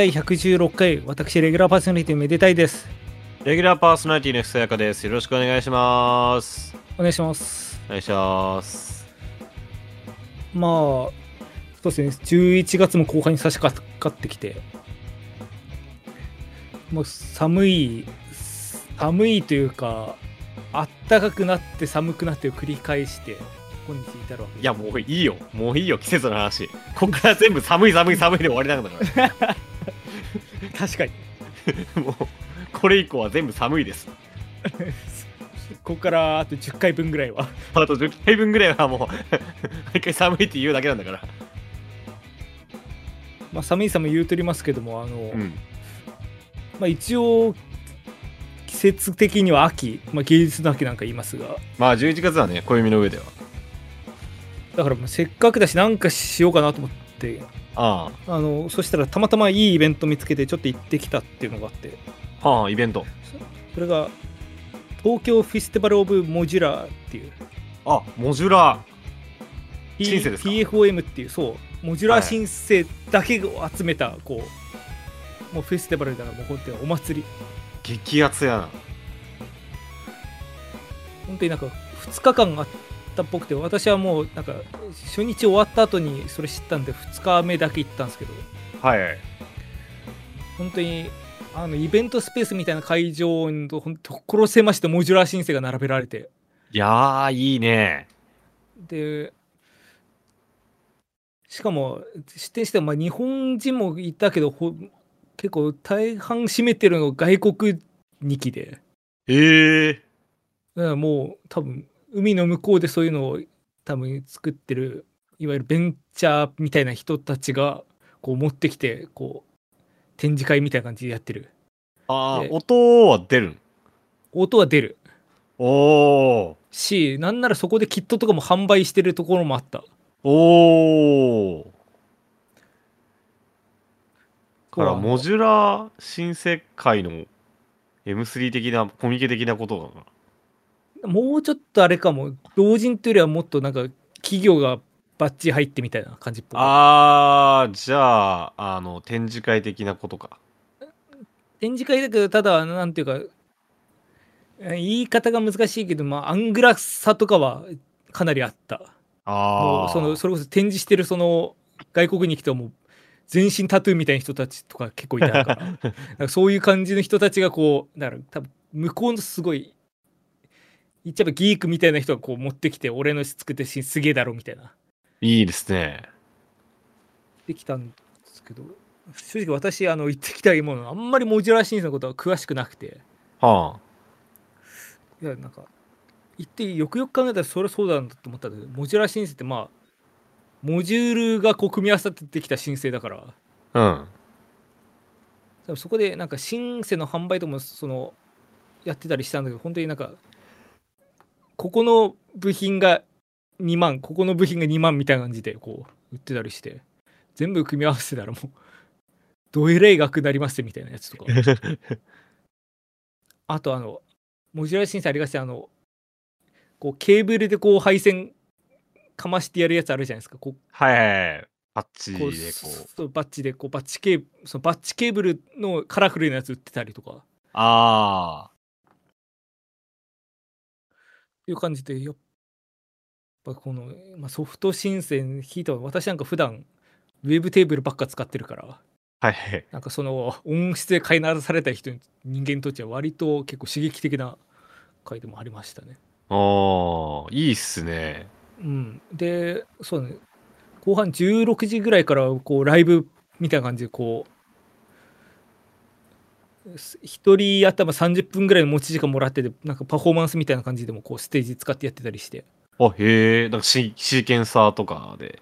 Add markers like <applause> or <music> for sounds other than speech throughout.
第116回、私、レギュラーパーソナリティめでたいです。レギュラーパーソナリティのふさやかです。よろしくお願いします。お願いします。お願いします。まあ、そうですね、11月も後半に差し掛かってきて、もう寒い、寒いというか、あったかくなって寒くなってを繰り返して、今日至るわけいや、もういいよ。もういいよ、季節の話。こっから全部寒い寒い寒いで終わりなんだか <laughs> 確かに。ら。もう、これ以降は全部寒いです。ここからあと10回分ぐらいは。あと10回分ぐらいはもう、毎回寒いって言うだけなんだから。まあ、寒い寒い言うとりますけども、あの、うん。まあ、一応、季節的には秋、まあ、芸術の秋なんか言いますが、まあ、11月はね、暦の上では。だからまあせっかくだしなんかしようかなと思って。ああ。のそしたらたまたまいいイベント見つけてちょっと行ってきたっていうのがあって。あ、はあ、イベント。それが東京 Festival of Modular っていう。あ、モジュラ P- シンセですか？ TFOM っていうそう。モジュラーシンセだけを集めたこうもうフェスティバルだからもう本当にお祭り。ー。激アツやな。本当になんか2日間あったっぽくて私はもうなんか初日終わった後にそれ知ったんで2日目だけ行ったんですけどはい。本当にあのイベントスペースみたいな会場に本当所狭しとモジュラー申請が並べられていやー、いいね。でしかも出店してもまあ日本人もいたけどほ結構大半占めてるの外国2機でええだからもう多分海の向こうでそういうのを多分作ってるいわゆるベンチャーみたいな人たちがこう持ってきてこう展示会みたいな感じでやってる。ああ、で音は出るん？音は出る。おおしなんならそこでキットとかも販売してるところもあった。おおからモジュラー新世界の M3 的なコミケ的なことかなもうちょっとあれかも。同人というよりはもっとなんか企業がバッチ入ってみたいな感じっぽい。あーじゃああの展示会的なことか。展示会だけどただなんていうかえ言い方が難しいけどまあアングラさとかはかなりあった。もあそのそれこそ展示してるその外国に来てもう全身タトゥーみたいな人たちとか結構いたから。<laughs> なんかそういう感じの人たちがこうだから多分向こうのすごい言っちゃえばギークみたいな人がこう持ってきて俺の作ってしすげえだろみたいな。いいですね。できたんですけど正直私あの行ってきたものあんまりモジュラーシンセのことは詳しくなくて。はいやなんか行ってよくよく考えたらそれはそうだなと思ったんだけどモジュラーシンセってまあモジュールがこう組み合わさってできた申請だから。あうん。多分そこでなんかシンセの販売とかもそのやってたりしたんだけど本当になんかここの部品が2万ここの部品が2万みたいな感じでこう売ってたりして全部組み合わせたらもうどえらい額になりますよみたいなやつとか。<laughs> あとあのモジュラーシンセありがちなあのこうケーブルでこう配線かましてやるやつあるじゃないですか。こうはいはいはいパッチでこう。こそうバッチでこうバッチケーそのバッチケーブルのカラフルなやつ売ってたりとか。あいう感じでやっぱこの、まあ、ソフト申請引いた私なんか普段ウェブテーブルばっか使ってるからあはいはい。なんかその音質で飼いならされた人に人間にとっては割と結構刺激的な回でもありましたね。ああいいっすね。うん、でそうね。後半16時ぐらいからこうライブみたいな感じでこうす一人頭30分ぐらいの持ち時間もらっててなんかパフォーマンスみたいな感じでもこうステージ使ってやってたりして。あへえなんかシシーケンサーとかで。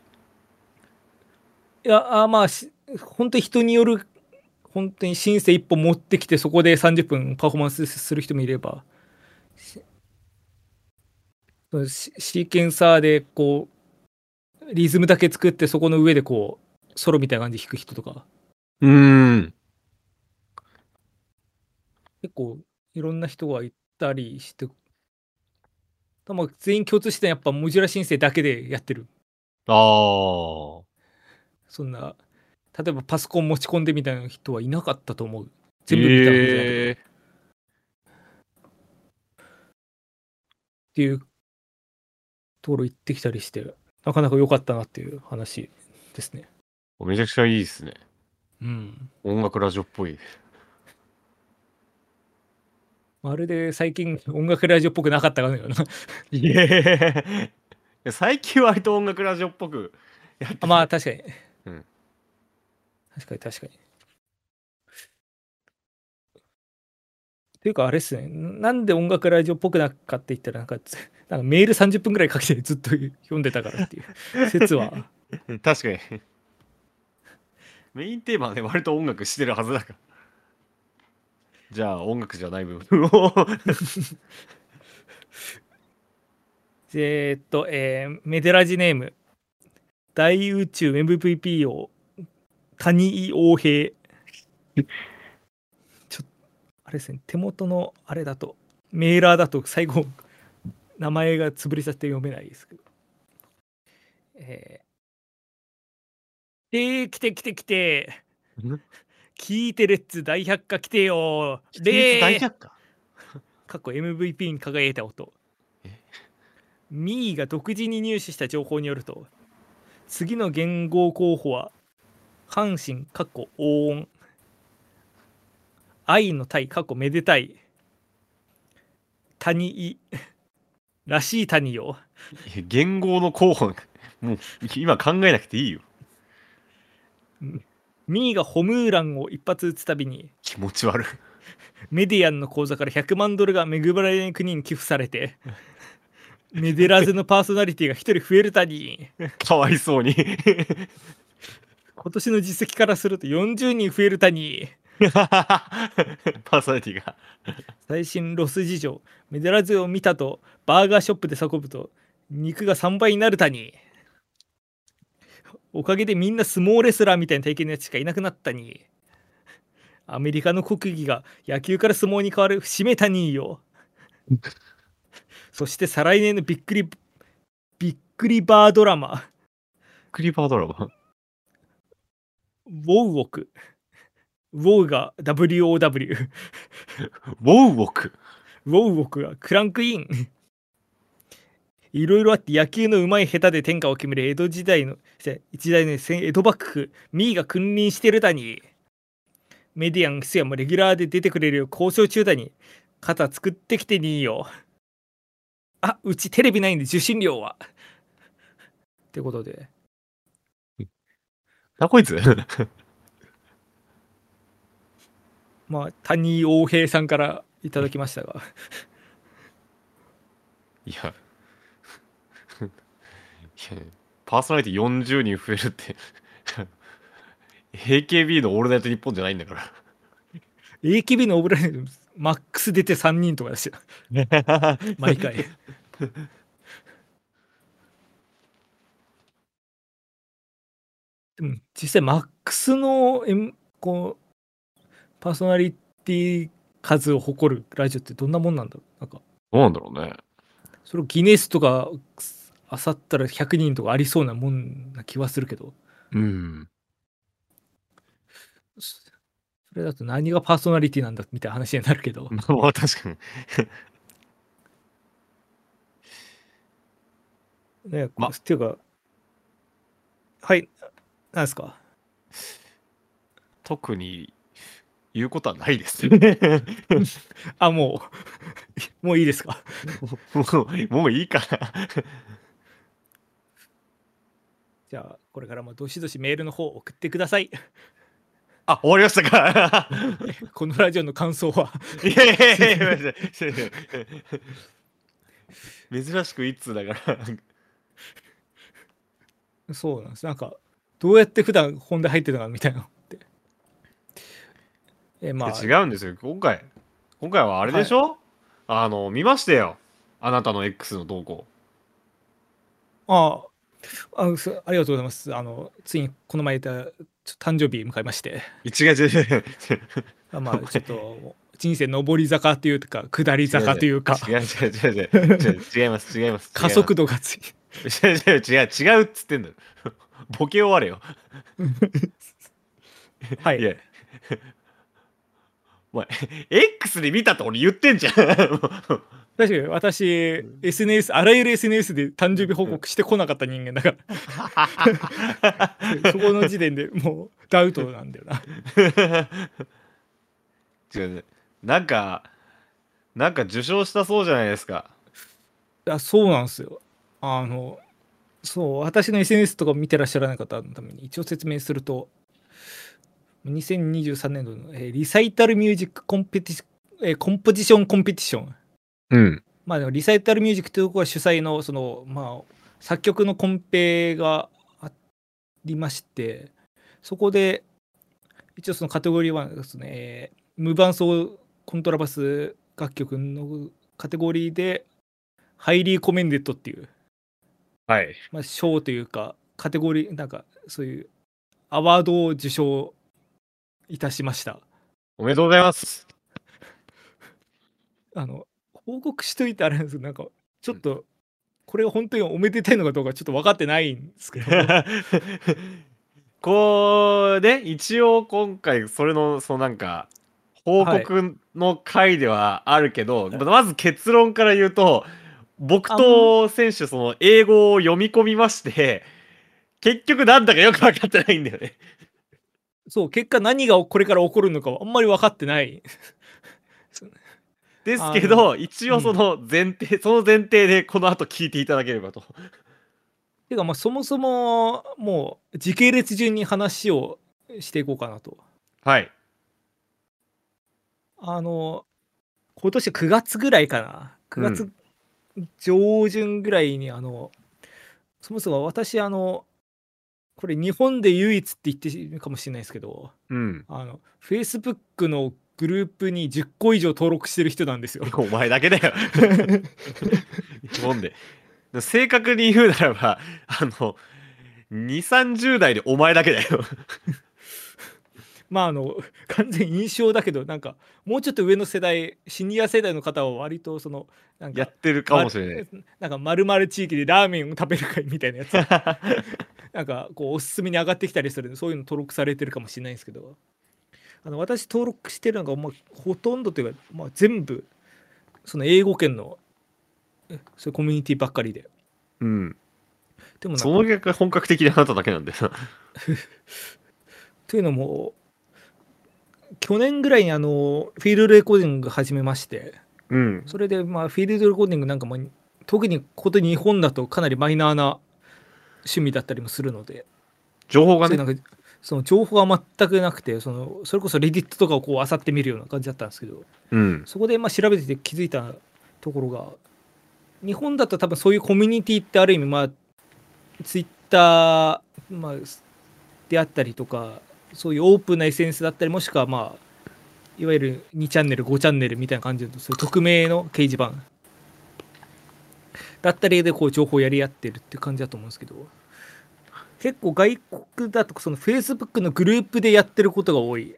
いやあまあし本当に人による本当にシンセ一本持ってきてそこで30分パフォーマンスする人もいれば。しシシーケンサーでこうリズムだけ作ってそこの上でこうソロみたいな感じで弾く人とか。うーん結構いろんな人がいたりして多分全員共通してやっぱモジュラ申請だけでやってる。ああそんな例えばパソコン持ち込んでみたいな人はいなかったと思う。全部見たわけじゃなえっていうところ行ってきたりしてなかなか良かったなっていう話ですね。ーめちゃくちゃいいですね。うん。音楽ラジオっぽい。まるで最近音楽ラジオっぽくなかったかのような。いえ。最近割と音楽ラジオっぽくやってあまあ確かに、うん。確かに確かに。っていうかあれっすね。なんで音楽ラジオっぽくなっかって言ったらなんかつ <laughs> なんかメール30分ぐらいかけてずっと読んでたからっていう <laughs> 説は。確かに。メインテーマはね、割と音楽してるはずだから。じゃあ音楽じゃない部分を。<laughs> えーっと、えーメデラジネーム。大宇宙 MVP を谷井王平。<laughs> ちょあれですね手元のあれだとメーラーだと最後名前が潰れちゃって読めないですけど。えー、で来て来て来て聞いてレッツ大百科来てよ。レー大で百科？過去 MVP に輝いた音。え？ミーが独自に入手した情報によると次の言語候補は阪神過去黄音。愛の体過去めでたい。谷井。らしい谷よ。いや言語の候補？<laughs> もう今考えなくていいよミーがホムーランを一発打つたびに気持ち悪い。メディアンの口座から100万ドルが恵まれない国に寄付されてメデラゼのパーソナリティが一人増えるたにかわいそうに。今年の実績からすると40人増えるたにパーソナリティが。最新ロス事情メデラゼを見たとバーガーショップで叫ぶと肉が3倍になるたにおかげでみんな相撲レスラーみたいな体型のやつしかいなくなったに。アメリカの国技が野球から相撲に変わる節目たによ。<laughs> そして再来年のびっくりびっくりバードラマ。クリーパードラマ？ウォウオク。ウォウが WOW ウォウオク？ウォウオクがクランクイン。いろいろあって野球の上手い下手で天下を決める江戸時代のせ一代の戦江戸幕府ミーが君臨してるだにメディアンスやもレギュラーで出てくれるよ交渉中だに肩作ってきてにいよ。あうちテレビないんで受信料は。ってことで。なこいつ <laughs> まあ谷王平さんからいただきましたが。いやパーソナリティ40人増えるって AKB のオールナイトニッポンじゃないんだから。AKB のオブライトマックス出て3人とかですよ。<laughs> 毎回。でも実際マックスの、M、こうパーソナリティ数を誇るラジオってどんなもんなんだろう？なんか。どうなんだろうね。それをギネスとかあさったら100人とかありそうなもんな気はするけど。うん。それだと何がパーソナリティなんだみたいな話になるけど。<laughs> まあ確かに。<laughs> ね、ま。っていうかはいなんですか？特に言うことはないです。<laughs> あもう。もういいですか？もうもういいかなじゃあこれからもどしどしメールの方送ってください。あ終わりましたか？<laughs> このラジオの感想は？いやいやいやいやいや珍しく一通だから。そうなんです。なんかどうやって普段本で入ってるのかみたいなのって。えまあ。違うんですよ。今回今回はあれでしょ、あの見ましたよ。あなたの X の投稿ああすありがとうございます。あのついにこの前言った誕生日迎えまして。違う違う違うあまあちょっと人生上り坂というか下り坂というか。違う違う違う違う。違う違います違います。加速度がつい。違う。<laughs> 違う違う違うっつってんだよボケ終われよ。<laughs> はい。いやお前 X で見たって俺言ってんじゃん。確かに私 SNS あらゆる SNS で誕生日報告してこなかった人間だから。<laughs> そこの時点でもうダウトなんだよな。<laughs> 違うねなんかなんか受賞したそうじゃないですか。あそうなんですよ。あのそう私の SNS とか見てらっしゃらない方のために一応説明すると2023年度の、えーリサイタルミュージックコンペティシえーコンポジションコンペティション。うん。まあでもリサイタルミュージックというところは主催のそのまあ作曲のコンペがありましてそこで一応そのカテゴリーはですねえー無伴奏コントラバス楽曲のカテゴリーでハイリーコメンデッドっていう、はい。まあ、賞というかカテゴリーなんかそういうアワードを受賞いたしました。おめでとうございます。あの報告しといてあれなんですけどなんかちょっとこれが本当におめでたいのかどうかちょっと分かってないんですけど。<laughs> こうね一応今回それのそのなんか報告の回ではあるけど、まず結論から言うと僕と選手その英語を読み込みまして結局なんだかよく分かってないんだよね。そう結果何がこれから起こるのかはあんまり分かってない。<laughs> ですけど一応その前提、その前提でこの後聞いていただければと。ていうかまあそもそももう時系列順に話をしていこうかなと。はい。あの今年9月ぐらいかな。9月上旬ぐらいにあの、そもそも私あのこれ日本で唯一って言っていいかもしれないですけどうん。あの Facebook のグループに10個以上登録してる人なんですよ。<laughs> お前だけだよ。日本で。正確に言うならば、あの、2、30代でお前だけだよ。まああの <laughs> 完全印象だけどなんかもうちょっと上の世代シニア世代の方は割とそのなんかやってるかもしれない。まなんかまるまる地域でラーメンを食べる会みたいなやつ <laughs> なんかこうおすすめに上がってきたりするそういうの登録されてるかもしれないんですけどあの私登録してるのが、まあ、ほとんどというか、まあ、全部その英語圏のえそういうコミュニティばっかりでうん。でもその逆が本格的であなただけなんだよな。<laughs> というのも去年ぐらいにあのフィールドレコーディング始めましてうん。それでまあフィールドレコーディングなんかも特にこと日本だとかなりマイナーな趣味だったりもするので情報がね。その情報は全くなくてそのそれこそレディットとかをこう漁ってみるような感じだったんですけどうん。そこでまあ調べてて気づいたところが日本だと多分そういうコミュニティってある意味まあツイッター、まあ、であったりとかそういうオープンな SNS だったりもしくはまあいわゆる2チャンネル5チャンネルみたいな感じでそういう匿名の掲示板だったりでこう情報をやり合ってるっていう感じだと思うんですけど結構外国だとその Facebook のグループでやってることが多い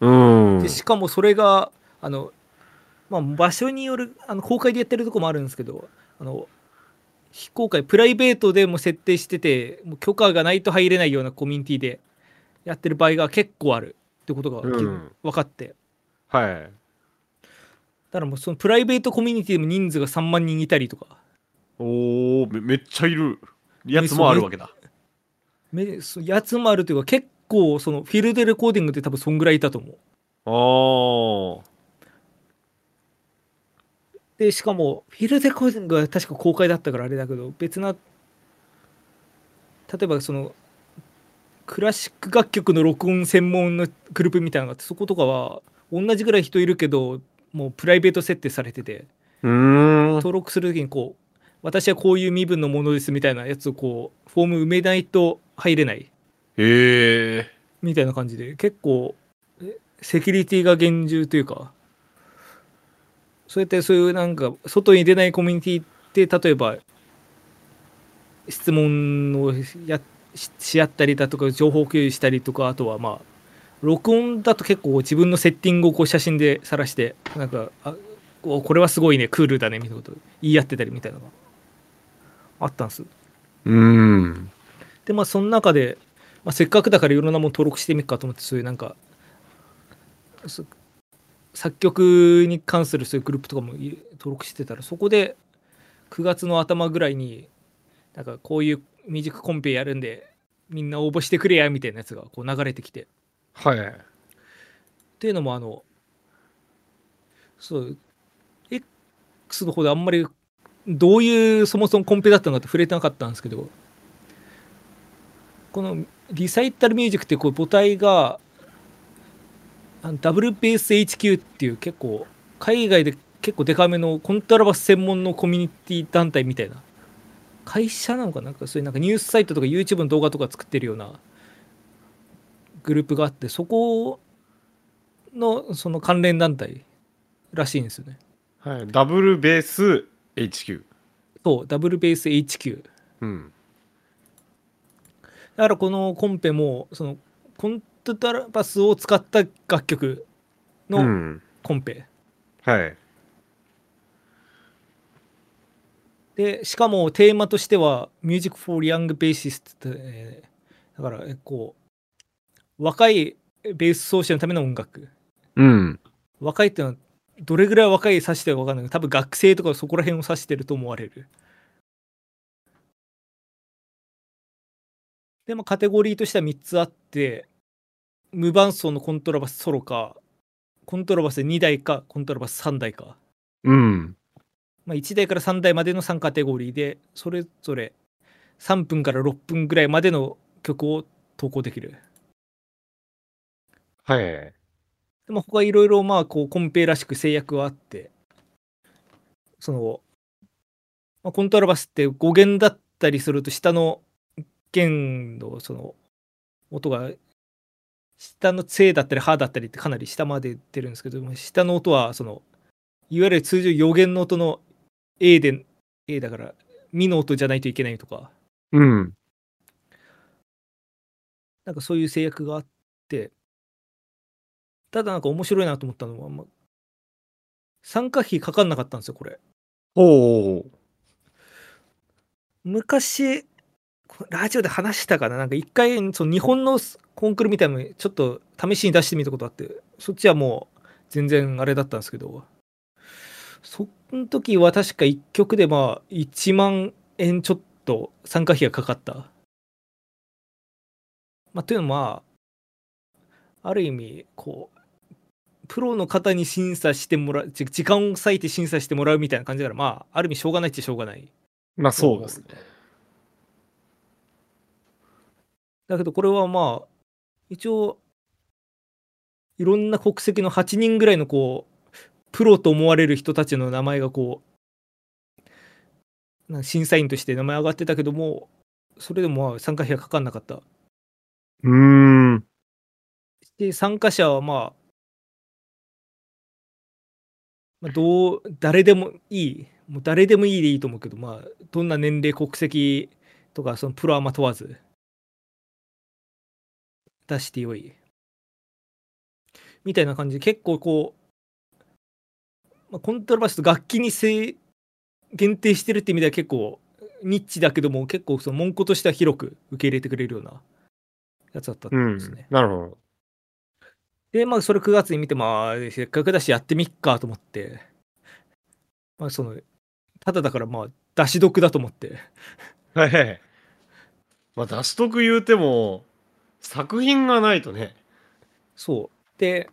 うんで。しかもそれがあの、まあ、場所によるあの公開でやってるとこもあるんですけどあの非公開プライベートでも設定しててもう許可がないと入れないようなコミュニティでやってる場合が結構あるってことが、うん分かってはい。だからもうそのプライベートコミュニティでも人数が3万人いたりとかおーめ、めっちゃいる。やつもあるわけだ。めそうやつもあるというか結構そのフィールドレコーディングって多分そんぐらいいたと思うあでしかもフィールドレコーディングは確か公開だったからあれだけど別な例えばそのクラシック楽曲の録音専門のグループみたいなのがあってそことかは同じぐらい人いるけどもうプライベート設定されてて。登録する時にこう私はこういう身分のものですみたいなやつをこうフォーム埋めないと入れないへえ。みたいな感じで結構えセキュリティが厳重というかそうやってそういうなんか外に出ないコミュニティって例えば質問をやしし合ったりだとか情報共有したりとかあとはまあ録音だと結構自分のセッティングをこう写真で晒してなんかあこれはすごいねクールだねみたいなこと言い合ってたりみたいなのがあったんですうーん。でまあその中でまあ、せっかくだからいろんなもの登録してみっかと思ってそういうなんかそ作曲に関するそういうグループとかもい登録してたらそこで9月の頭ぐらいになんかこういうミュージックコンペやるんでみんな応募してくれやみたいなやつがこう流れてきてはい。っていうのもあのそう X の方であんまりどういうそもそもコンペだったのかって触れてなかったんですけどこのリサイタルミュージックってこう母体がダブルベース HQ っていう結構海外で結構デカめのコントラバス専門のコミュニティ団体みたいな会社なのかななんかそういうなんかニュースサイトとか YouTube の動画とか作ってるようなグループがあってそこのその関連団体らしいんですよね。はい。ダブルベース HQ。そう、ダブルベース HQ。うん。だからこのコンペも、そのコントラバスを使った楽曲うのん。コンペ。はい。で、しかもテーマとしては、Music for Young Bassists って、えーだから、えこう、若いベース奏者のための音楽。うん。若いっていうのは、どれぐらい若い指してるか分かんないけど、多分学生とかそこら辺を指してると思われる。でもカテゴリーとしては3つあって、無伴奏のコントラバスソロか、コントラバス2台か、コントラバス3台か。うん。まあ、1台から3台までの3カテゴリーで、それぞれ3分から6分ぐらいまでの曲を投稿できる。はい。でも他いろいろまあこうコンペらしく制約はあってその、まあ、コントラバスって5弦だったりすると下の弦のその音が下の「イだったり「ハ」だったりってかなり下まで出るんですけど下の音はそのいわゆる通常4弦の音の A で A だからミの音じゃないといけないとかうん。なんかそういう制約があって、ただなんか面白いなと思ったのは、まあ、参加費かかんなかったんですよ、これ。ほう。昔、こラジオで話したかな？なんか一回、その日本のコンクールみたいなのにちょっと試しに出してみたことあって、そっちはもう全然あれだったんですけど、その時は確か1曲でまあ1万円ちょっと参加費がかかった。まあ、というのはまあ、ある意味、こう、プロの方に審査してもらう、じ時間を割いて審査してもらうみたいな感じだから、まあ、ある意味しょうがないっちゃしょうがない。まあそうですね。だけどこれはまあ一応いろんな国籍の8人ぐらいのこうプロと思われる人たちの名前がこうな審査員として名前上がってたけどもそれでもまあ参加費はかかんなかったうーん。で参加者はまあまあどう誰でもいいもう誰でもいいでいいと思うけどまあどんな年齢国籍とかそのプロアマ問わず出してよいみたいな感じで結構こう、まあ、コントラバスと楽器にせ限定してるって意味では結構ニッチだけども結構その文庫としては広く受け入れてくれるようなやつだったうんんですね。。なるほど。で、まあ、それ9月に見て、まあ、せっかくだしやってみっかと思って、まあ、その、ただだから、まあ、出し得だと思って、はいはい。まあ出しとく言うても、作品がないとね。そう。で、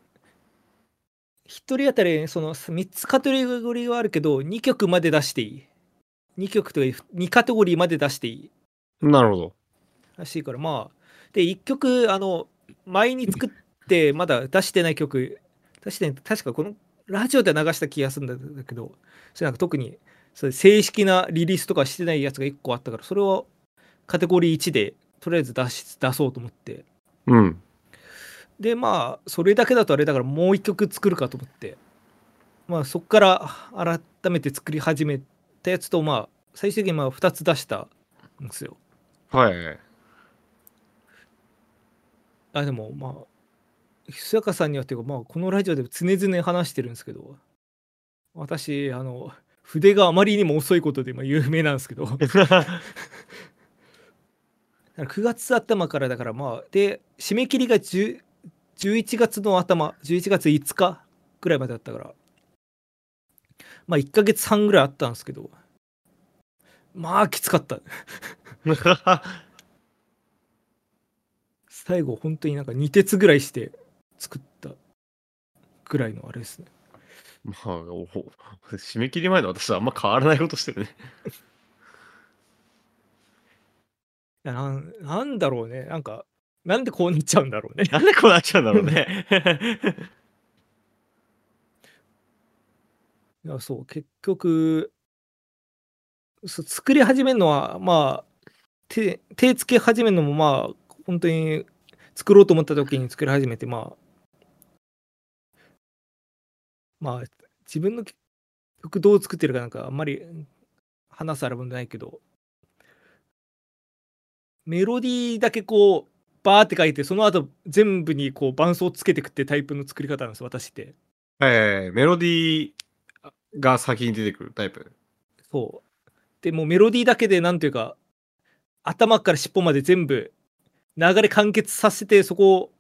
1人当たり、その3つカテゴリーはあるけど、2曲まで出していい。2曲というか、2カテゴリーまで出していい。なるほど。らしいから、まあ、で、1曲、あの、前に作って、まだ出してない曲、出して確かこのラジオで流した気がするんだけど、それなんか特に、そういう正式なリリースとかしてないやつが1個あったから、それをカテゴリー1で、とりあえず出し出そうと思って。うん。で、まあ、それだけだとあれだから、もう1曲作るかと思って、まあ、そこから改めて作り始めたやつと、まあ、最終的にまあ2つ出したんですよ。はい。あでもまあ久坂さんにはっていうかまあこのラジオでも常々話してるんですけど私あの筆があまりにも遅いことで今有名なんですけどだから9月頭からだからまあで締め切りが10 11月の頭11月5日ぐらいまでだったから。まあ1ヶ月半ぐらいあったんですけど。まあきつかった。<laughs> 最後本当になんか2鉄ぐらいして作ったぐらいのあれですね。まあ、お締め切り前の私はあんま変わらないことしてるね。いやなんなんだろうね。なんかなんでこうなっちゃうんだろうねなんでこうなっちゃうんだろうね。いやそう結局作り始めるのはまあ手手つけ始めるのもまあ本当に作ろうと思った時に作り始めてまあまあ自分の曲どう作ってるかなんかあんまり話すあれもないけどメロディーだけこうバーって書いてその後全部にこう伴奏つけてくってタイプの作り方なんです私ってはい、メロディーが先に出てくるタイプ。そうでもうメロディーだけでなんというか頭から尻尾まで全部流れ完結させてそこ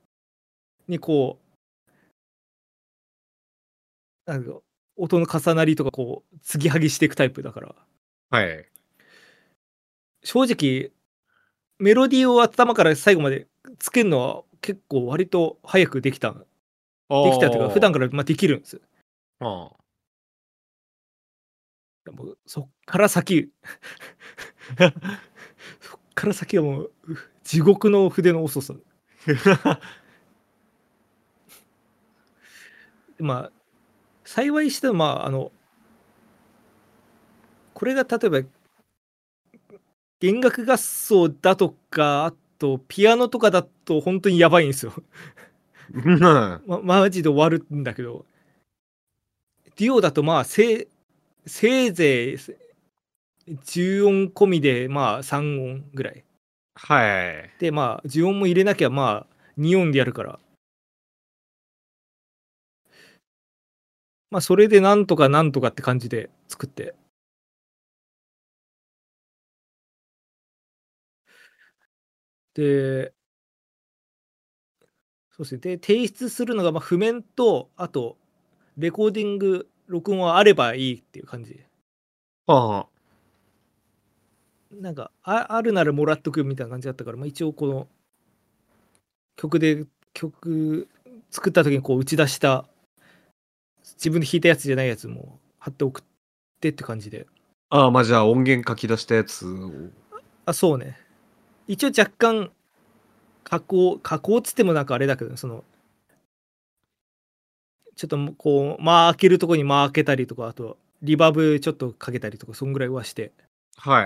にこうなんか音の重なりとかこう継ぎはぎしていくタイプだからはい。正直メロディーを頭から最後までつけるのは結構割と早くできた。できたというか普段かからまあできるんです。ら。あもうそっから先。そっから先はもうう地獄の筆の遅さ。あ <laughs> まあ幸いしてまああのこれが例えば弦楽合奏だとかあとピアノとかだと本当にやばいんですよ、うん。ま、マジで終わるんだけど。デュオだとまあせいせいぜい10音込みでまあ3音ぐらい。はい。でまあ10音も入れなきゃまあ2音でやるから。まあそれでなんとかなんとかって感じで作ってでそうですねで提出するのがまあ譜面とあとレコーディング録音はあればいいっていう感じあなんかああるならもらっとくみたいな感じだったから、まあ、一応この曲で曲作った時にこう打ち出した自分で弾いたやつじゃないやつも貼って送ってって感じであ。ああ、まあじゃあ音源書き出したやつを。あそうね一応若干加工加工っつってもなんかあれだけどそのちょっとこう間開けるとこに間開けたりとかあとリバーブちょっとかけたりとかそんぐらいはして。はい。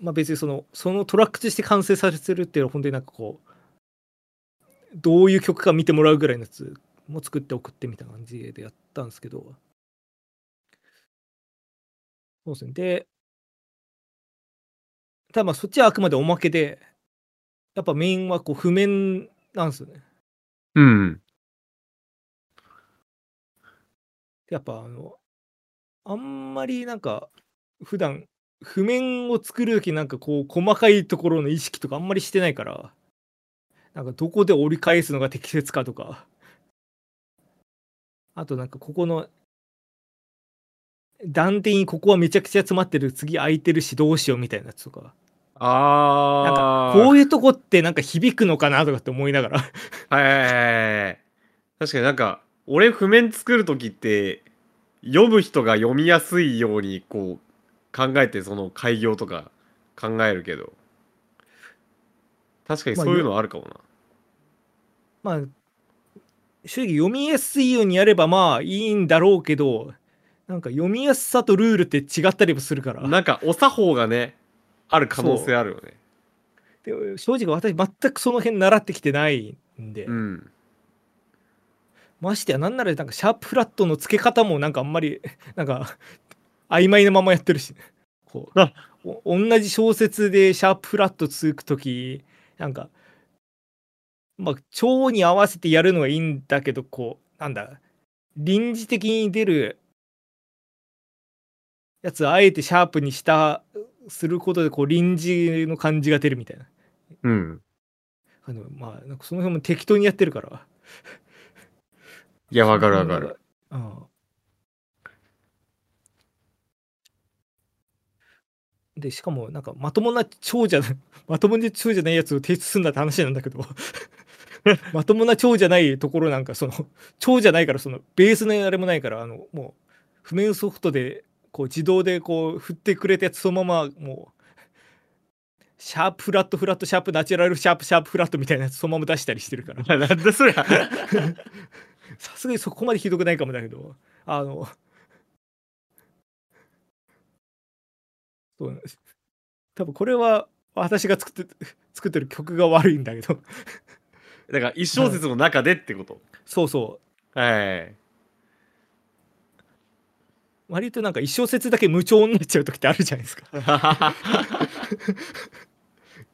まあ別にそのそのトラックとして完成させるっていうのは本当になんかこうどういう曲か見てもらうぐらいのやつも作って送ってみたいな感じでやったんですけど。そうですね。でただまあそっちはあくまでおまけでやっぱメインはこう譜面なんですよね。うん。やっぱあのあんまりなんか普段譜面を作る時なんかこう細かいところの意識とかあんまりしてないからなんかどこで折り返すのが適切かとか。あとなんかここの断点にここはめちゃくちゃ詰まってる次空いてるしどうしようみたいなやつとかなんああ。かこういうとこってなんか響くのかなとかって思いながらはい。確かになんか、俺譜面作るときって、読む人が読みやすいように、こう、考えてその開業とか考えるけど、確かにそういうのあるかもな。まあ正直読みやすいようにやればまあいいんだろうけどなんか読みやすさとルールって違ったりもするからなんか、お作法がね、ある可能性あるよね。で正直私全くその辺習ってきてないんで、うん。ましてやなんならなんかシャープフラットの付け方もなんかあんまり <laughs> なんか曖昧なままやってるしこう同じ小説でシャープフラット続く時なんかまあ調に合わせてやるのはいいんだけどこうなんだ臨時的に出るやつあえてシャープにしたすることでこう臨時の感じが出るみたいなうん。あのまあなんかその辺も適当にやってるからいや、わかるわかる。うんでしかもなんかまともな長じゃ <laughs> まともな長じゃないやつを提出するんだって話なんだけど <laughs> まともな長じゃないところなんかその長じゃないからそのベースのあれもないからあのもう譜面ソフトでこう自動でこう振ってくれたやつそのままもうシャープフラットフラットシャープナチュラルシャープシャープフラットみたいなやつそのまま出したりしてるからなんだそりゃ。<laughs> さすがにそこまでひどくないかもだけどあのそうなんです多分これは私が作って作ってる曲が悪いんだけどだから、一小節の中でってこと？そうそうはい。割となんか一小節だけ無調になっちゃう時ってあるじゃないですか。<laughs>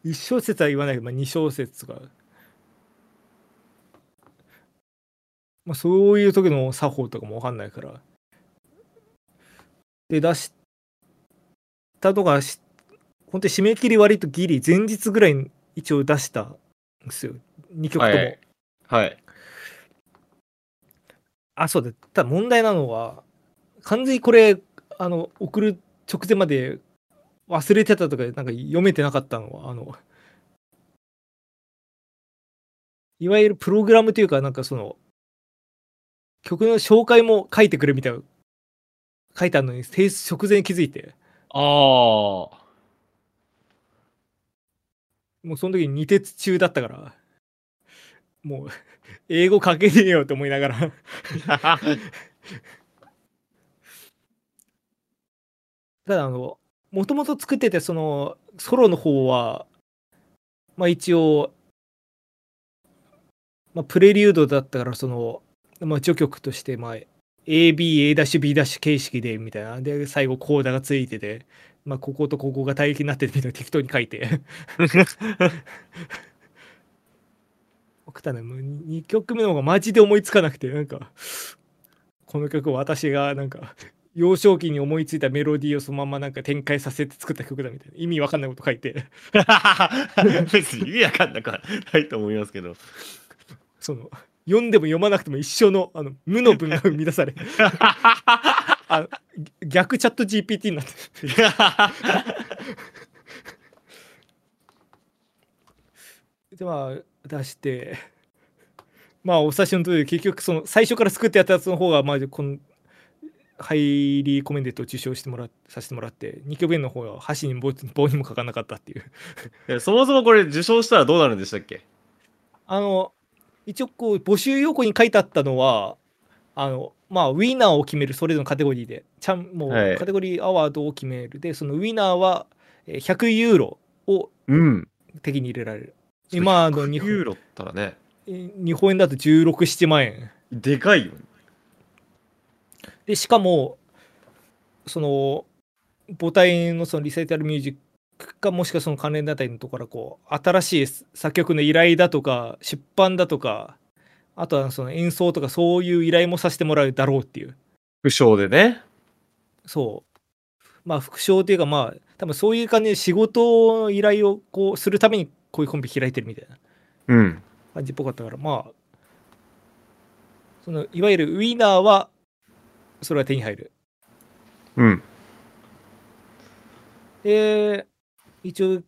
一小節は言わないけど、まあ、二小節とか。まあそういう時の作法とかも分かんないから。で出したとかし本当に締め切り割とギリ前日ぐらいに一応出したんですよ。2曲とも、はい。はい。あそうだ。ただ問題なのは完全にこれあの送る直前まで忘れてたとかなんか読めてなかったのはあのいわゆるプログラムというかなんかその曲の紹介も書いてくれみたいな書いてあるのに提出直前に気づいてああ。もうその時に二鉄中だったからもう英語書けねえよと思いながら <laughs> ただあのもともと作っててそのソロの方はまあ一応、まあ、プレリュードだったからその、まあ、序曲としてまあ ABA'B' 形式でみたいな。で最後コーダがついてて、まあ、こことここが対立になってるみたいな適当に書いて。送ったね2曲目の方がマジで思いつかなくてなんかこの曲私がなんか幼少期に思いついたメロディーをそのままなんか展開させて作った曲だみたいな。意味わかんないこと書いて。別に意味わかんなくはないと思いますけど。その読んでも読まなくても一緒のあの無の文が生み出され。<laughs> あ逆チャット GPT になってでまあ出して。まあお察しの通り結局その最初から作ってやったやつの方がまあこのハイリーコメンデットを受賞してもらさせてもらって2曲目の方は箸に棒棒にもかかんなかったっていう。そもそもこれ受賞したらどうなるんでしたっけ？あの一応こう募集要項に書いてあったのはあのまあウィナーを決めるそれぞれのカテゴリーでちゃんもうはい。カテゴリーアワードを決める。でそのウィナーはえー100ユーロをうん。敵に入れられる。今の日100ユー本ロったらね、えー日本円だと167万円。でかいよ。でしかもその母体のそのリサイタルミュージックかもしくはその関連団体のところからこう新しい作曲の依頼だとか出版だとかあとはその演奏とかそういう依頼もさせてもらうだろうっていう不詳でね。そうまあ副賞っていうかまあ多分そういう感じで仕事の依頼をこうするためにこういうコンビ開いてるみたいなうん。感じっぽかったからまあそのいわゆるウィナーはそれは手に入る。うん。で一応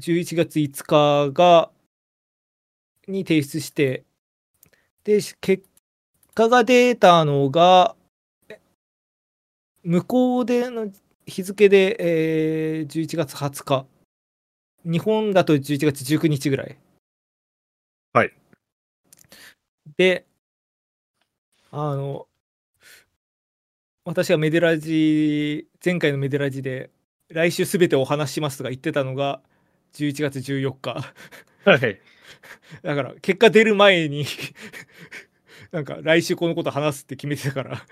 11月5日がに提出してでし結果が出たのがえ向こうでの日付で、えー11月20日。日本だと11月19日ぐらい。はい。であの私がメデラジ前回のメデラジで来週すべてお話ししますとか言ってたのが11月14日。はい。<laughs> だから結果出る前に <laughs> なんか来週このこと話すって決めてたから。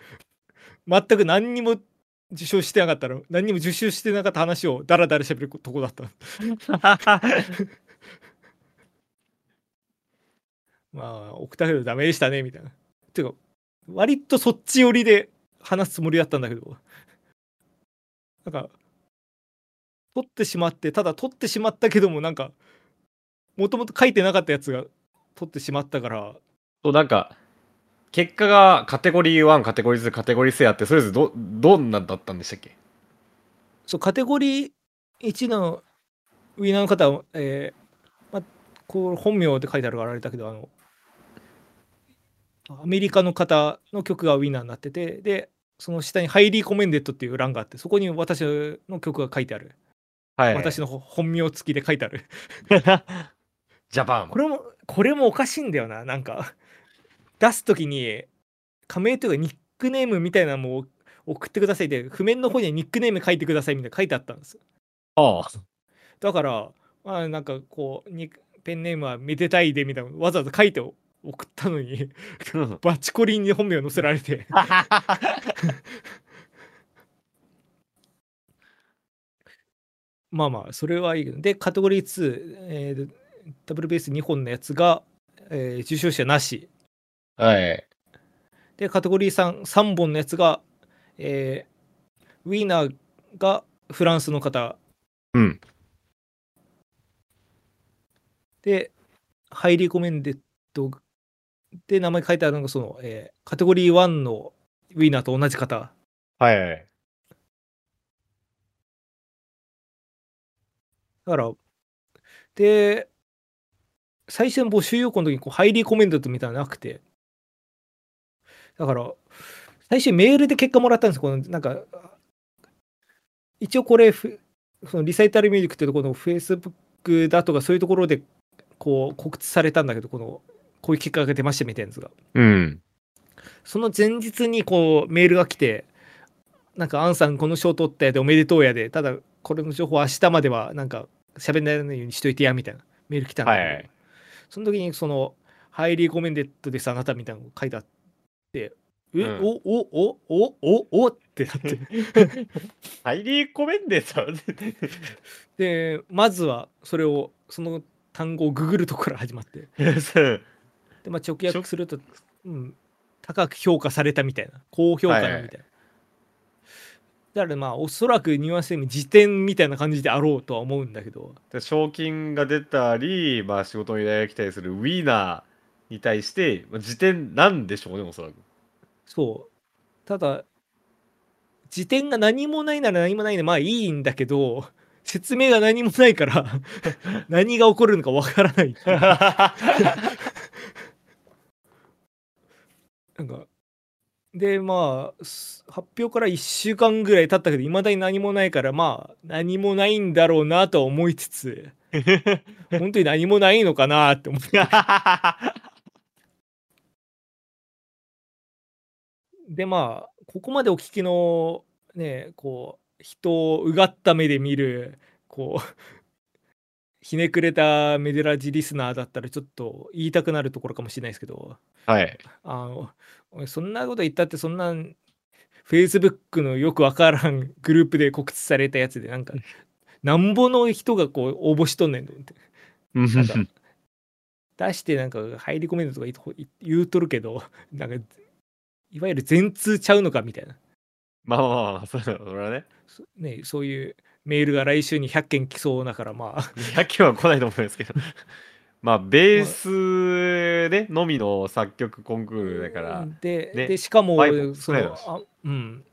全く何にも受賞してなかったら何にも受賞してなかった話をダラダラ喋るとこだった。<laughs> まあ送ったけどダメでしたねみたいな。ていうか割とそっち寄りで話すつもりだったんだけど。<laughs> なんか取ってしまってただ取ってしまったけどもなんかもともと書いてなかったやつが取ってしまったから。そうなんか結果がカテゴリー1カテゴリー2カテゴリー3あってそれぞれどどんなだったんでしたっけ？そうカテゴリー1のウィナーの方は、えーまあ、こう本名って書いてあるからあれだけどあのアメリカの方の曲がウィナーになっててでその下に「ハイリーコメンデッド」っていう欄があってそこに私の曲が書いてある、はい。私の本名付きで書いてある。<laughs> ジャパン。これもこれもおかしいんだよななんか。出す時に仮名というかニックネームみたいなのも送ってくださいで譜面の方にはニックネーム書いてくださいみたいな書いてあったんです。ああ。だからまあなんかこうニペンネームはめでたいでみたいなわざわざ書いて送ったのにバチコリに本名載せられて。<laughs> まあまあそれはいいけど。でカテゴリー2、えーダブルベース2本のやつが、えー受賞者なし。はい。でカテゴリー 3, 3本のやつが、えーウィーナーがフランスの方。うん。でハイリーコメンデッドで名前書いてあるのがその、えーカテゴリー1のウィーナーと同じ方。はいはいだからで最初の募集要項の時にこうハイリーコメンデッドみたいなのなくて。だから最初メールで結果もらったんですよ。このなんか一応これふそのリサイタルミュージックっていうところのフェイスブックだとかそういうところでこう告知されたんだけどこのこういう結果が出ましたみたいなやつが。うん。その前日にこうメールが来てなんかアンさんこの賞取ったやでおめでとうやでただこれの情報明日まではなんか喋んないようにしといてやみたいなメール来たんだけど、はいその時にそのハイリーコメンデッドですあなたみたいなのが書いてあってえ、うん。おおおおおおってなって。ハイリーコメンデータ <laughs> でまずはそれをその単語をググるところから始まって <laughs> で、まあ、直訳すると、うん、高く評価されたみたいな高評価みたいな、だからまあおそらくニュアンスでも辞典みたいな感じであろうとは思うんだけど。で賞金が出たり、まあ、仕事の依頼が来たりするウィーナーに対して、まあ、辞典なんでしょうねおそらく。そう。ただ辞典が何もないなら何もないでまあいいんだけど説明が何もないから <laughs> 何が起こるのかわからない <laughs> なんかでまあす発表から1週間ぐらい経ったけどいまだに何もないからまあ何もないんだろうなとは思いつつ <laughs> 本当に何もないのかなって思って。でまあここまでお聞きのねこう人をうがった目で見るこうひねくれたメデラジリスナーだったらちょっと言いたくなるところかもしれないですけど。はい。あのそんなこと言ったってそんな Facebook のよくわからんグループで告知されたやつでなんかなんぼの人がこう応募しとんねんと思って。なんか出してなんか入り込めるとか言うと言うとるけどなんかいわゆる全通ちゃうのかみたいな。まあまあまあそれはね。そね、そういうメールが来週に100件来そうだからまあ。100件は来ないと思うんですけど。<laughs> まあベースでのみの作曲コンクールだから。で,、ねでしかもそのあ、うん、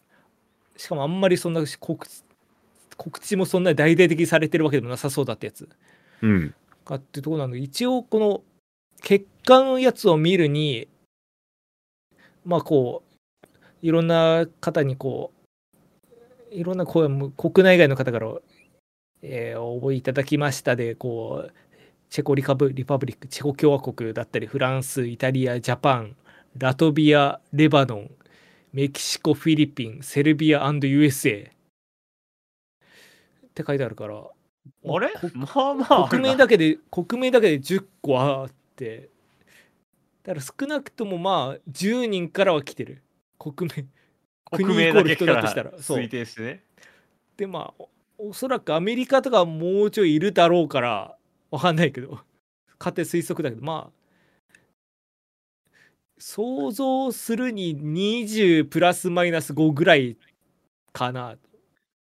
しかもあんまりそんな告知告知もそんなに大々的にされてるわけでもなさそうだってやつ。うん。かっていうところなので一応この結果のやつを見るにまあこういろんな方にこういろんな声も国内外の方から、えー応募いただきましたでこうチェコリカブリパブリックチェコ共和国だったりフランスイタリアジャパンラトビアレバノンメキシコフィリピンセルビア &USA って書いてあるからあれ？こまあまあ。国名だけで国名だけで10個あってだから少なくともまあ10人からは来てる。国名国国名イコール人だけから。だとしたら推定してね。でまあおおそらくアメリカとかはもうちょいいるだろうからわかんないけど。勝手推測だけど。まあ想像するに20プラスマイナス5ぐらいかな。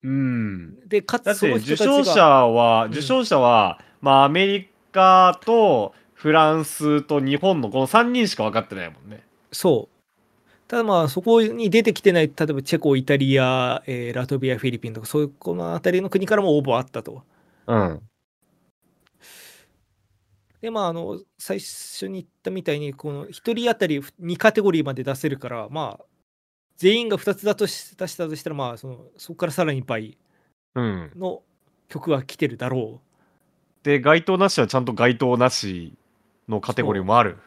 うん。でかつその受賞者は、うん受賞者はまあアメリカーとフランスと日本のこの3人しか分かってないもん。ね。そうただまあそこに出てきてない例えばチェコイタリア、えーラトビアフィリピンとかそういうこの辺りの国からも応募あったとうん。でまああの最初に言ったみたいにこの1人当たり2カテゴリーまで出せるからまあ全員が2つだとし出したとしたらまあそのそこからさらに倍うん。の曲は来てるだろで、該当なしはちゃんと該当なしのカテゴリーもある。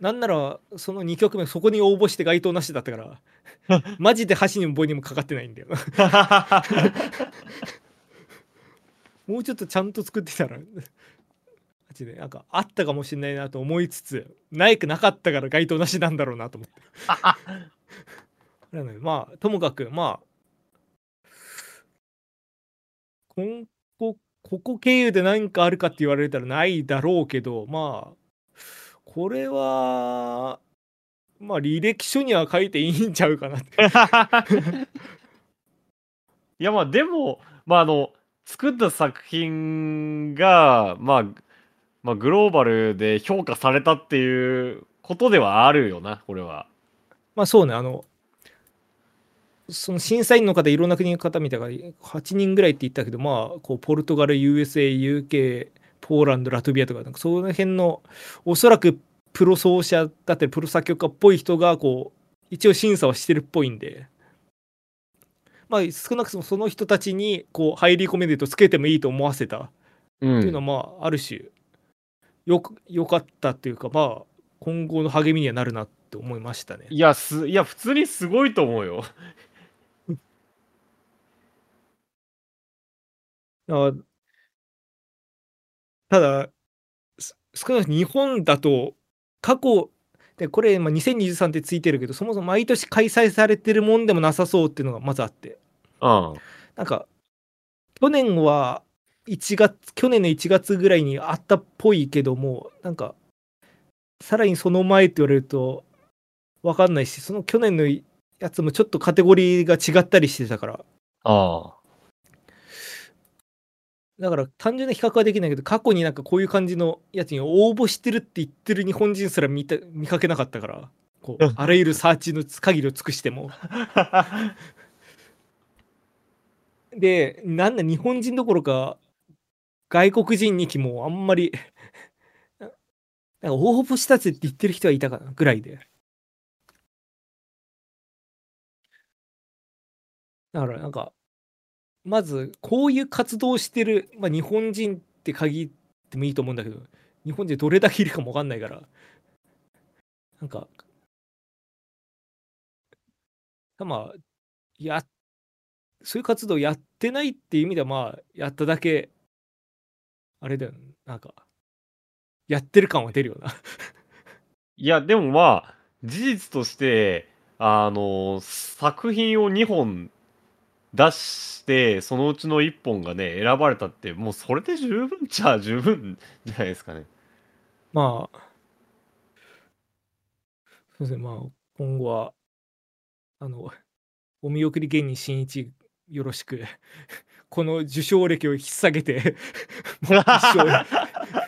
うなんならその2曲目そこに応募して該当なしだったから <laughs> マジで箸にも棒にもかかってないんだよ。な <laughs> もうちょっとちゃんと作ってたらマジでなんかあったかもしれないなと思いつつないくなかったから該当なしなんだろうなと思って。なのでまあともかくまあ今後ここ経由で何かあるかって言われたらないだろうけどまあこれはまあ履歴書には書いていいんちゃうかなって <laughs> いやまあでも、まああの、作った作品が、まあ、まあグローバルで評価されたっていうことではあるよな、これは。まあそうねあのその審査員の方いろんな国の方見たから8人ぐらいって言ったけどまあこうポルトガル USA UK ポーランドラトビアとかなんかその辺のおそらくプロ奏者だったりプロ作曲家っぽい人がこう一応審査はしてるっぽいんでまあ少なくともその人たちにこう入り込めるとつけてもいいと思わせたうっていうのはまあある種よくよかったっていうかまあ今後の励みにはなるなって思いましたね。いや、す、いや、普通にすごいと思うよ。<laughs> あただ、す少なくとも日本だと過去でこれまあ2023ってついてるけどそもそも毎年開催されてるもんでもなさそうっていうのがまずあってうん。なんか去年は1月去年の1月ぐらいにあったっぽいけどもなんかさらにその前って言われると分かんないしその去年のやつもちょっとカテゴリーが違ったりしてたからああ。だから単純な比較はできないけど過去になんかこういう感じのやつに応募してるって言ってる日本人すら見た見かけなかったからこうあらゆるサーチの限りを尽くしても。<laughs> でなんだ日本人どころか外国人にきもあんまりな <laughs> なんか応募したぜって言ってる人はいたかなぐらいで。だからなんかまずこういう活動してる、まあ、日本人って限ってもいいと思うんだけど日本人どれだけいるかもわかんないから。なんかまあやそういう活動やってないっていう意味ではまあやっただけあれだよね。なんかやってる感は出るよな。いや、でもまあ、事実として、あの、作品を2本出して、そのうちの1本がね、選ばれたって、もうそれで十分っちゃ十分じゃないですかね。まあそうですね。まあ今後はあのお見送り芸人しんいちよろしくこの受賞歴を引っ提げて <laughs> もう一生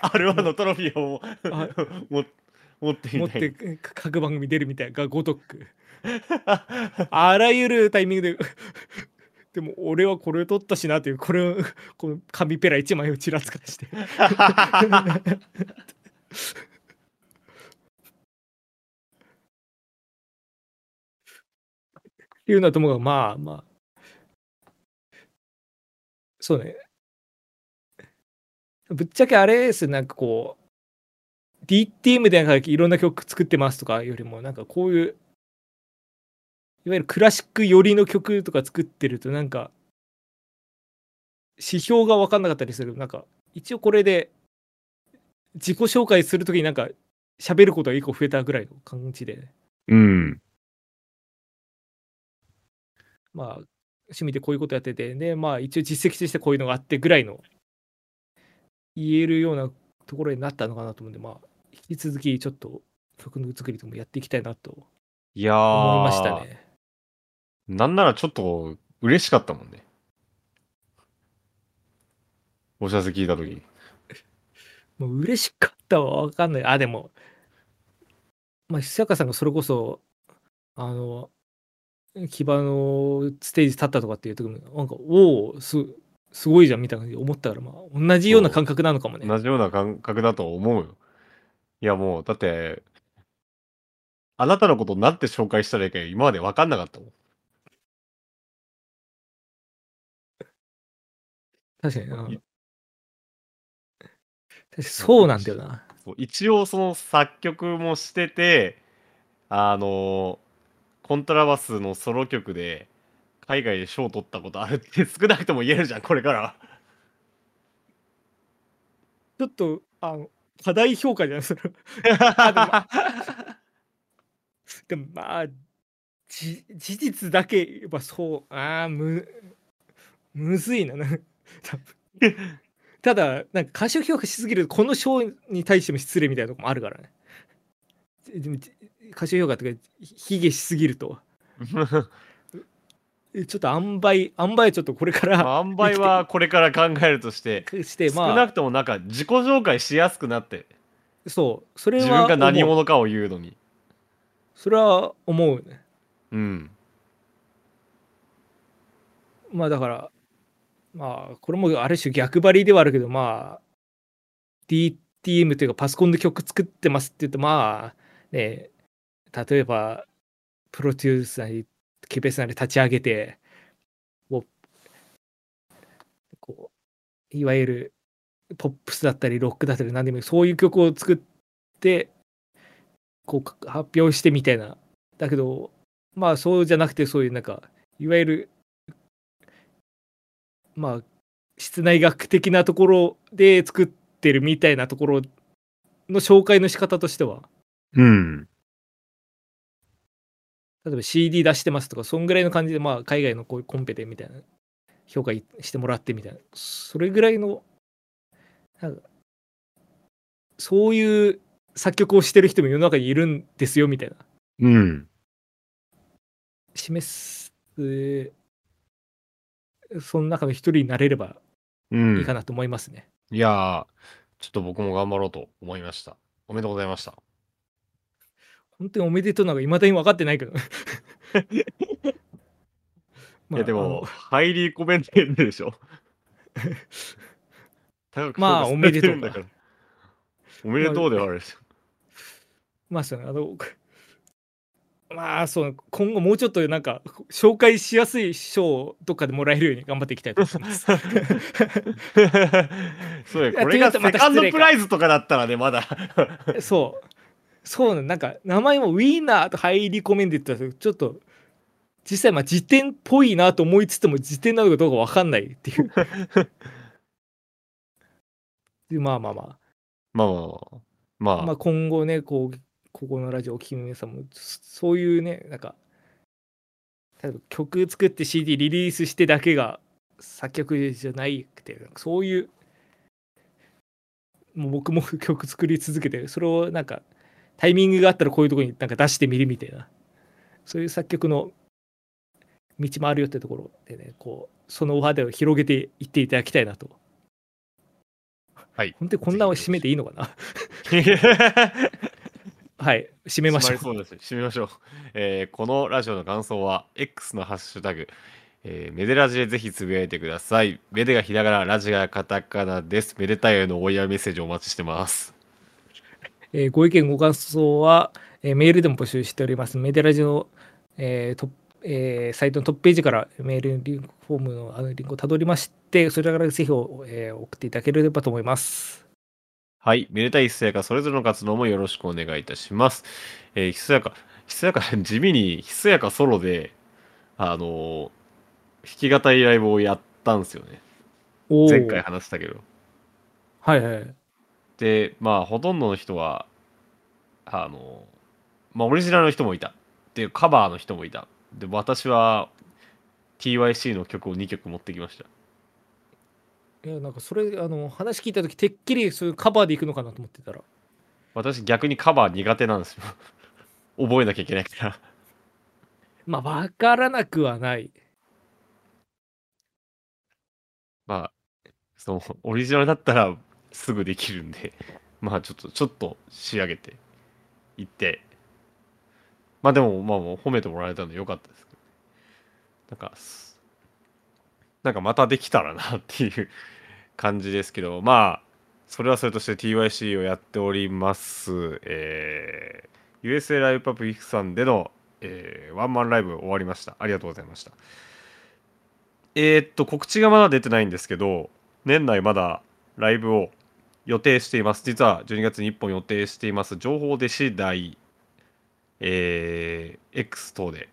R1 のトロフィーをあも持って持ってか各番組出るみたいがごとく。あらゆるタイミングででも俺はこれを取ったしなというこれを <laughs> この紙ペラ1枚をちらつかして。いうのはともかくまあまあ。そうね。ぶっちゃけあれですなんかこう DTM でなんかいろんな曲作ってますとかよりもなんかこういういわゆるクラシック寄りの曲とか作ってるとなんか指標が分かんなかったりするなんか一応これで自己紹介するときになんか喋ることが一個増えたぐらいの感じでうん。まあ趣味でこういうことやっててでまあ一応実績としてこういうのがあってぐらいの言えるようなところになったのかなと思うんでまあ引き続きちょっと曲の作りとかもやっていきたいなといやー、思いましたね。なんならちょっと嬉しかったもんね。お知らせ聞いたとき。<laughs> もう嬉しかったわわかんないあでもまあ久坂さんがそれこそあの騎馬のステージ立ったとかっていう時もなんかおおすすごいじゃんみたいな思ったからまあ同じような感覚なのかもね同じような感覚だと思うよ。いやもう、だって、あなたのことなんて紹介したらいいか今まで分かんなかったもん。確かにな。確いかにそうなんだよな。そう一応その作曲もしてて、あの、コントラバスのソロ曲で海外で賞を取ったことあるって少なくとも言えるじゃん、これからは。ちょっと、あの、過大評価じゃないそれ。<laughs> でもまあ、じ事実だけ言えばそう、ああ、む、むずいな。ただ、なんか過小評価しすぎると、この賞に対しても失礼みたいなとこもあるからね。でも過小評価っていうか、卑下しすぎると。えちょっと塩梅、塩梅はちょっとこれから、まあ、塩梅はこれから考えるとして、して、少まあ、なくともなんか自己紹介しやすくなって、そう、それは自分が何者かを言うのに。それは思うね。うん。まあだから、まあ、これもある種逆張りではあるけど、まあ、DTM というかパソコンで曲作ってますって言うと、まあ、ね、例えば、プロデュースなり、ケベスなり立ち上げて、こう、いわゆるポップスだったり、ロックだったり、何でも、そういう曲を作って、こう、発表してみたいな。だけど、まあ、そうじゃなくて、そういうなんか、いわゆるまあ室内学的なところで作ってるみたいなところの紹介の仕方としてはうん。例えば CD 出してますとかそんぐらいの感じでまあ海外のこういうコンペでみたいな評価してもらってみたいなそれぐらいのなんかそういう作曲をしてる人も世の中にいるんですよみたいなうん。示すその中の一人になれればうん。いいかなと思いますね。いやー、ちょっと僕も頑張ろうと思いました。おめでとうございました。本当におめでとうなんかいまだに分かってないけど。<laughs> いや、であも、のハイリーコメントるでしょ。まあおめでとう。おめでとうではあるでしょ。まあそうねあのまあそう今後もうちょっとなんか紹介しやすい賞をどっかでもらえるように頑張っていきたいと思います。そうや、<laughs> これがセカンドプライズとかだったらね、まだ。<laughs> そうそうねなんか名前もウィーナーとハイリコメンデッドだとちょっと実際まあ辞典っぽいなと思いつつも辞典なのかどうか分かんないっていう。<laughs> でまあまあまあまあまあまあ。まあ、まあ、今後ね、こう、ここのラジオをお聞きの皆さんも、そそういうね、なんか、例えば曲作って CD リリースしてだけが作曲じゃないくて、そういう、もう僕も <laughs> 曲作り続けて、それをなんか、タイミングがあったらこういうところになんか出してみるみたいな、そういう作曲の道もあるよってところでね、こう、そのお肌を広げていっていただきたいなと。はい。本当にこんなを締めていいのかな？<laughs> <laughs> はい、締めましょう。締めましょう。<laughs> えーこのラジオの感想は X のハッシュタグ、えーメデラジでぜひつぶやいてください。メデがひらがな、ラジがカタカナです。めでたいへのお祝いメッセージをお待ちしてます。えーご意見、ご感想は、えーメールでも募集しております。メデラジの、えートップえーサイトのトップページからメールリンクフォームのあのリンクをたどりまして、それからぜひ、えー送っていただければと思います。はい。めでたいひそやか、それぞれの活動もよろしくお願いいたします。えーひそやか、ひそやか、<laughs> 地味にひそやかソロで、あのー弾き語りライブをやったんですよね。前回話したけど。はいはい。で、まあ、ほとんどの人は、あの、まあ、オリジナルの人もいた。で、カバーの人もいた。で、私は TYC の曲を2曲持ってきました。いや、なんかそれ、あの、話聞いたとき、てっきりそういうカバーでいくのかなと思ってたら、私逆にカバー苦手なんですよ。<laughs> 覚えなきゃいけないから。<laughs> まあ、わからなくはない。まあ、その、オリジナルだったらすぐできるんで、まあちょっと、ちょっと仕上げていって、まあでも、まあもう褒めてもらえたんでよかったですけど、なんか、すなんかまたできたらなっていう感じですけど、まあ、それはそれとして TYC をやっております、えー USA ライブパブリックさんでの、えーワンマンライブ終わりました。ありがとうございました。えーっと、告知がまだ出てないんですけど、年内まだライブを予定しています。実は12月に1本予定しています。情報出次第、えー X 等で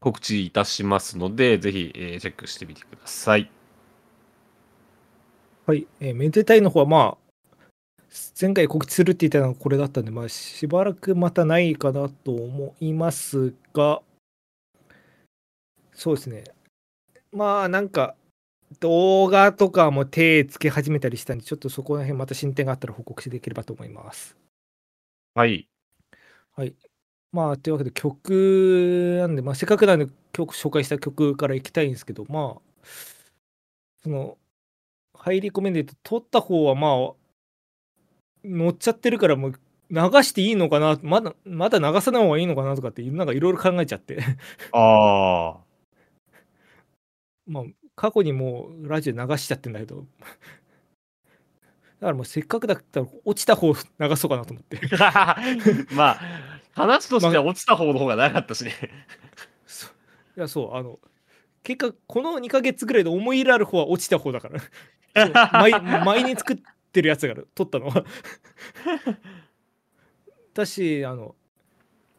告知いたしますので、ぜひ、えーチェックしてみてください。はい、えーめでたいの方はまあ、前回告知するって言ったのはこれだったんで、まあ、しばらくまたないかなと思いますが、そうですね。まあ、なんか、動画とかも手つけ始めたりしたんで、ちょっとそこら辺また進展があったら報告しできればと思います。はい。はい。まあ、というわけで曲なんで、まあ、せっかくなんで曲紹介した曲からいきたいんですけど、まあ、その、入り込めんで言うと、撮った方はまあ、乗っちゃってるからもう流していいのかな、まだ、まだ流さない方がいいのかなとかって、なんかいろいろ考えちゃって。あ <laughs> まあ、過去にもうラジオ流しちゃってんだけど、だからもうせっかくだったら落ちた方流そうかなと思って。あ。<laughs> まあ、話としては落ちた方の方がなかったしね。そういや、そう、あの、結果、この2ヶ月ぐらいで思い入れある方は落ちた方だから。毎毎に作ってるやつだから、撮ったのは。<laughs> だし、あの、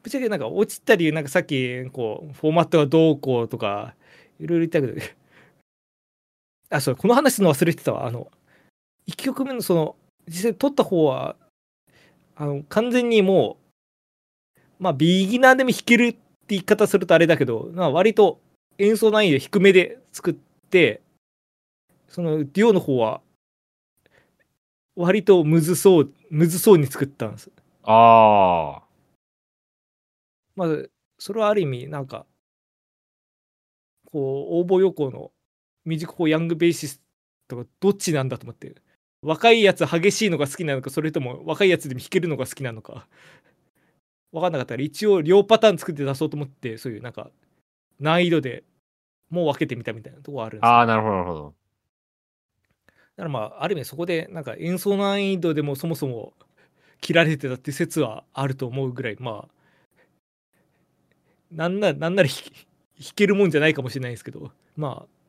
ぶっちゃけなんか落ちたり、なんかさっき、こう、フォーマットがどうこうとか、いろいろ言ったけど、<laughs> あ、そう、この話するの忘れてたわ。あの、1曲目のその、実際撮った方は、あの、完全にもう、まあ、ビギナーでも弾けるって言い方するとあれだけど、まあ、割と演奏難易度低めで作って、そのデュオの方は、割とむずそう、むずそうに作ったんです。ああ。まあ、それはある意味、なんか、こう、応募要項のミュージックフォーヤングベーシスとか、どっちなんだと思って、若いやつ激しいのが好きなのか、それとも若いやつでも弾けるのが好きなのか、分かんなかったら、一応両パターン作って出そうと思って、そういうなんか、難易度でもう分けてみたみたいなところあるんですよああ、なるほど、なるほど。だからまあ、ある意味そこで、なんか演奏難易度でもそもそも切られてたって説はあると思うぐらい、まあ、なんなら、なんなら弾けるもんじゃないかもしれないですけど、まあ、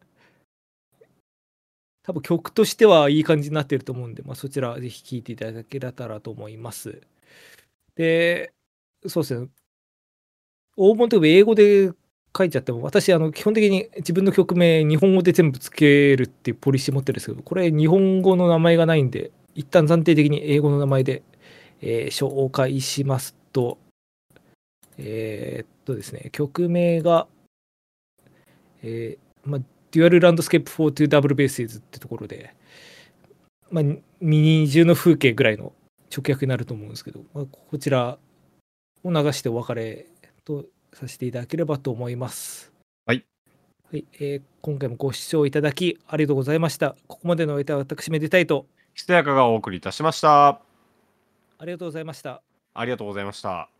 多分曲としてはいい感じになってると思うんで、まあ、そちらぜひ聴いていただけたらと思います。で、そうですね、応募の時英語で書いちゃっても、私、あの基本的に自分の曲名、日本語で全部つけるっていうポリシー持ってるんですけど、これ、日本語の名前がないんで、一旦暫定的に英語の名前で、えー紹介しますと、えーっとですね、曲名が、えーまあ、 Dual Landscape for two double basses ってところで、まあ、二重の風景ぐらいの直訳になると思うんですけど、まあ、こちらを流してお別れとさせていただければと思います。はい。はい、えー今回もご視聴いただきありがとうございました。ここまでのお相手は私めでたいと、ひとやかがお送りいたしました。ありがとうございました。ありがとうございました。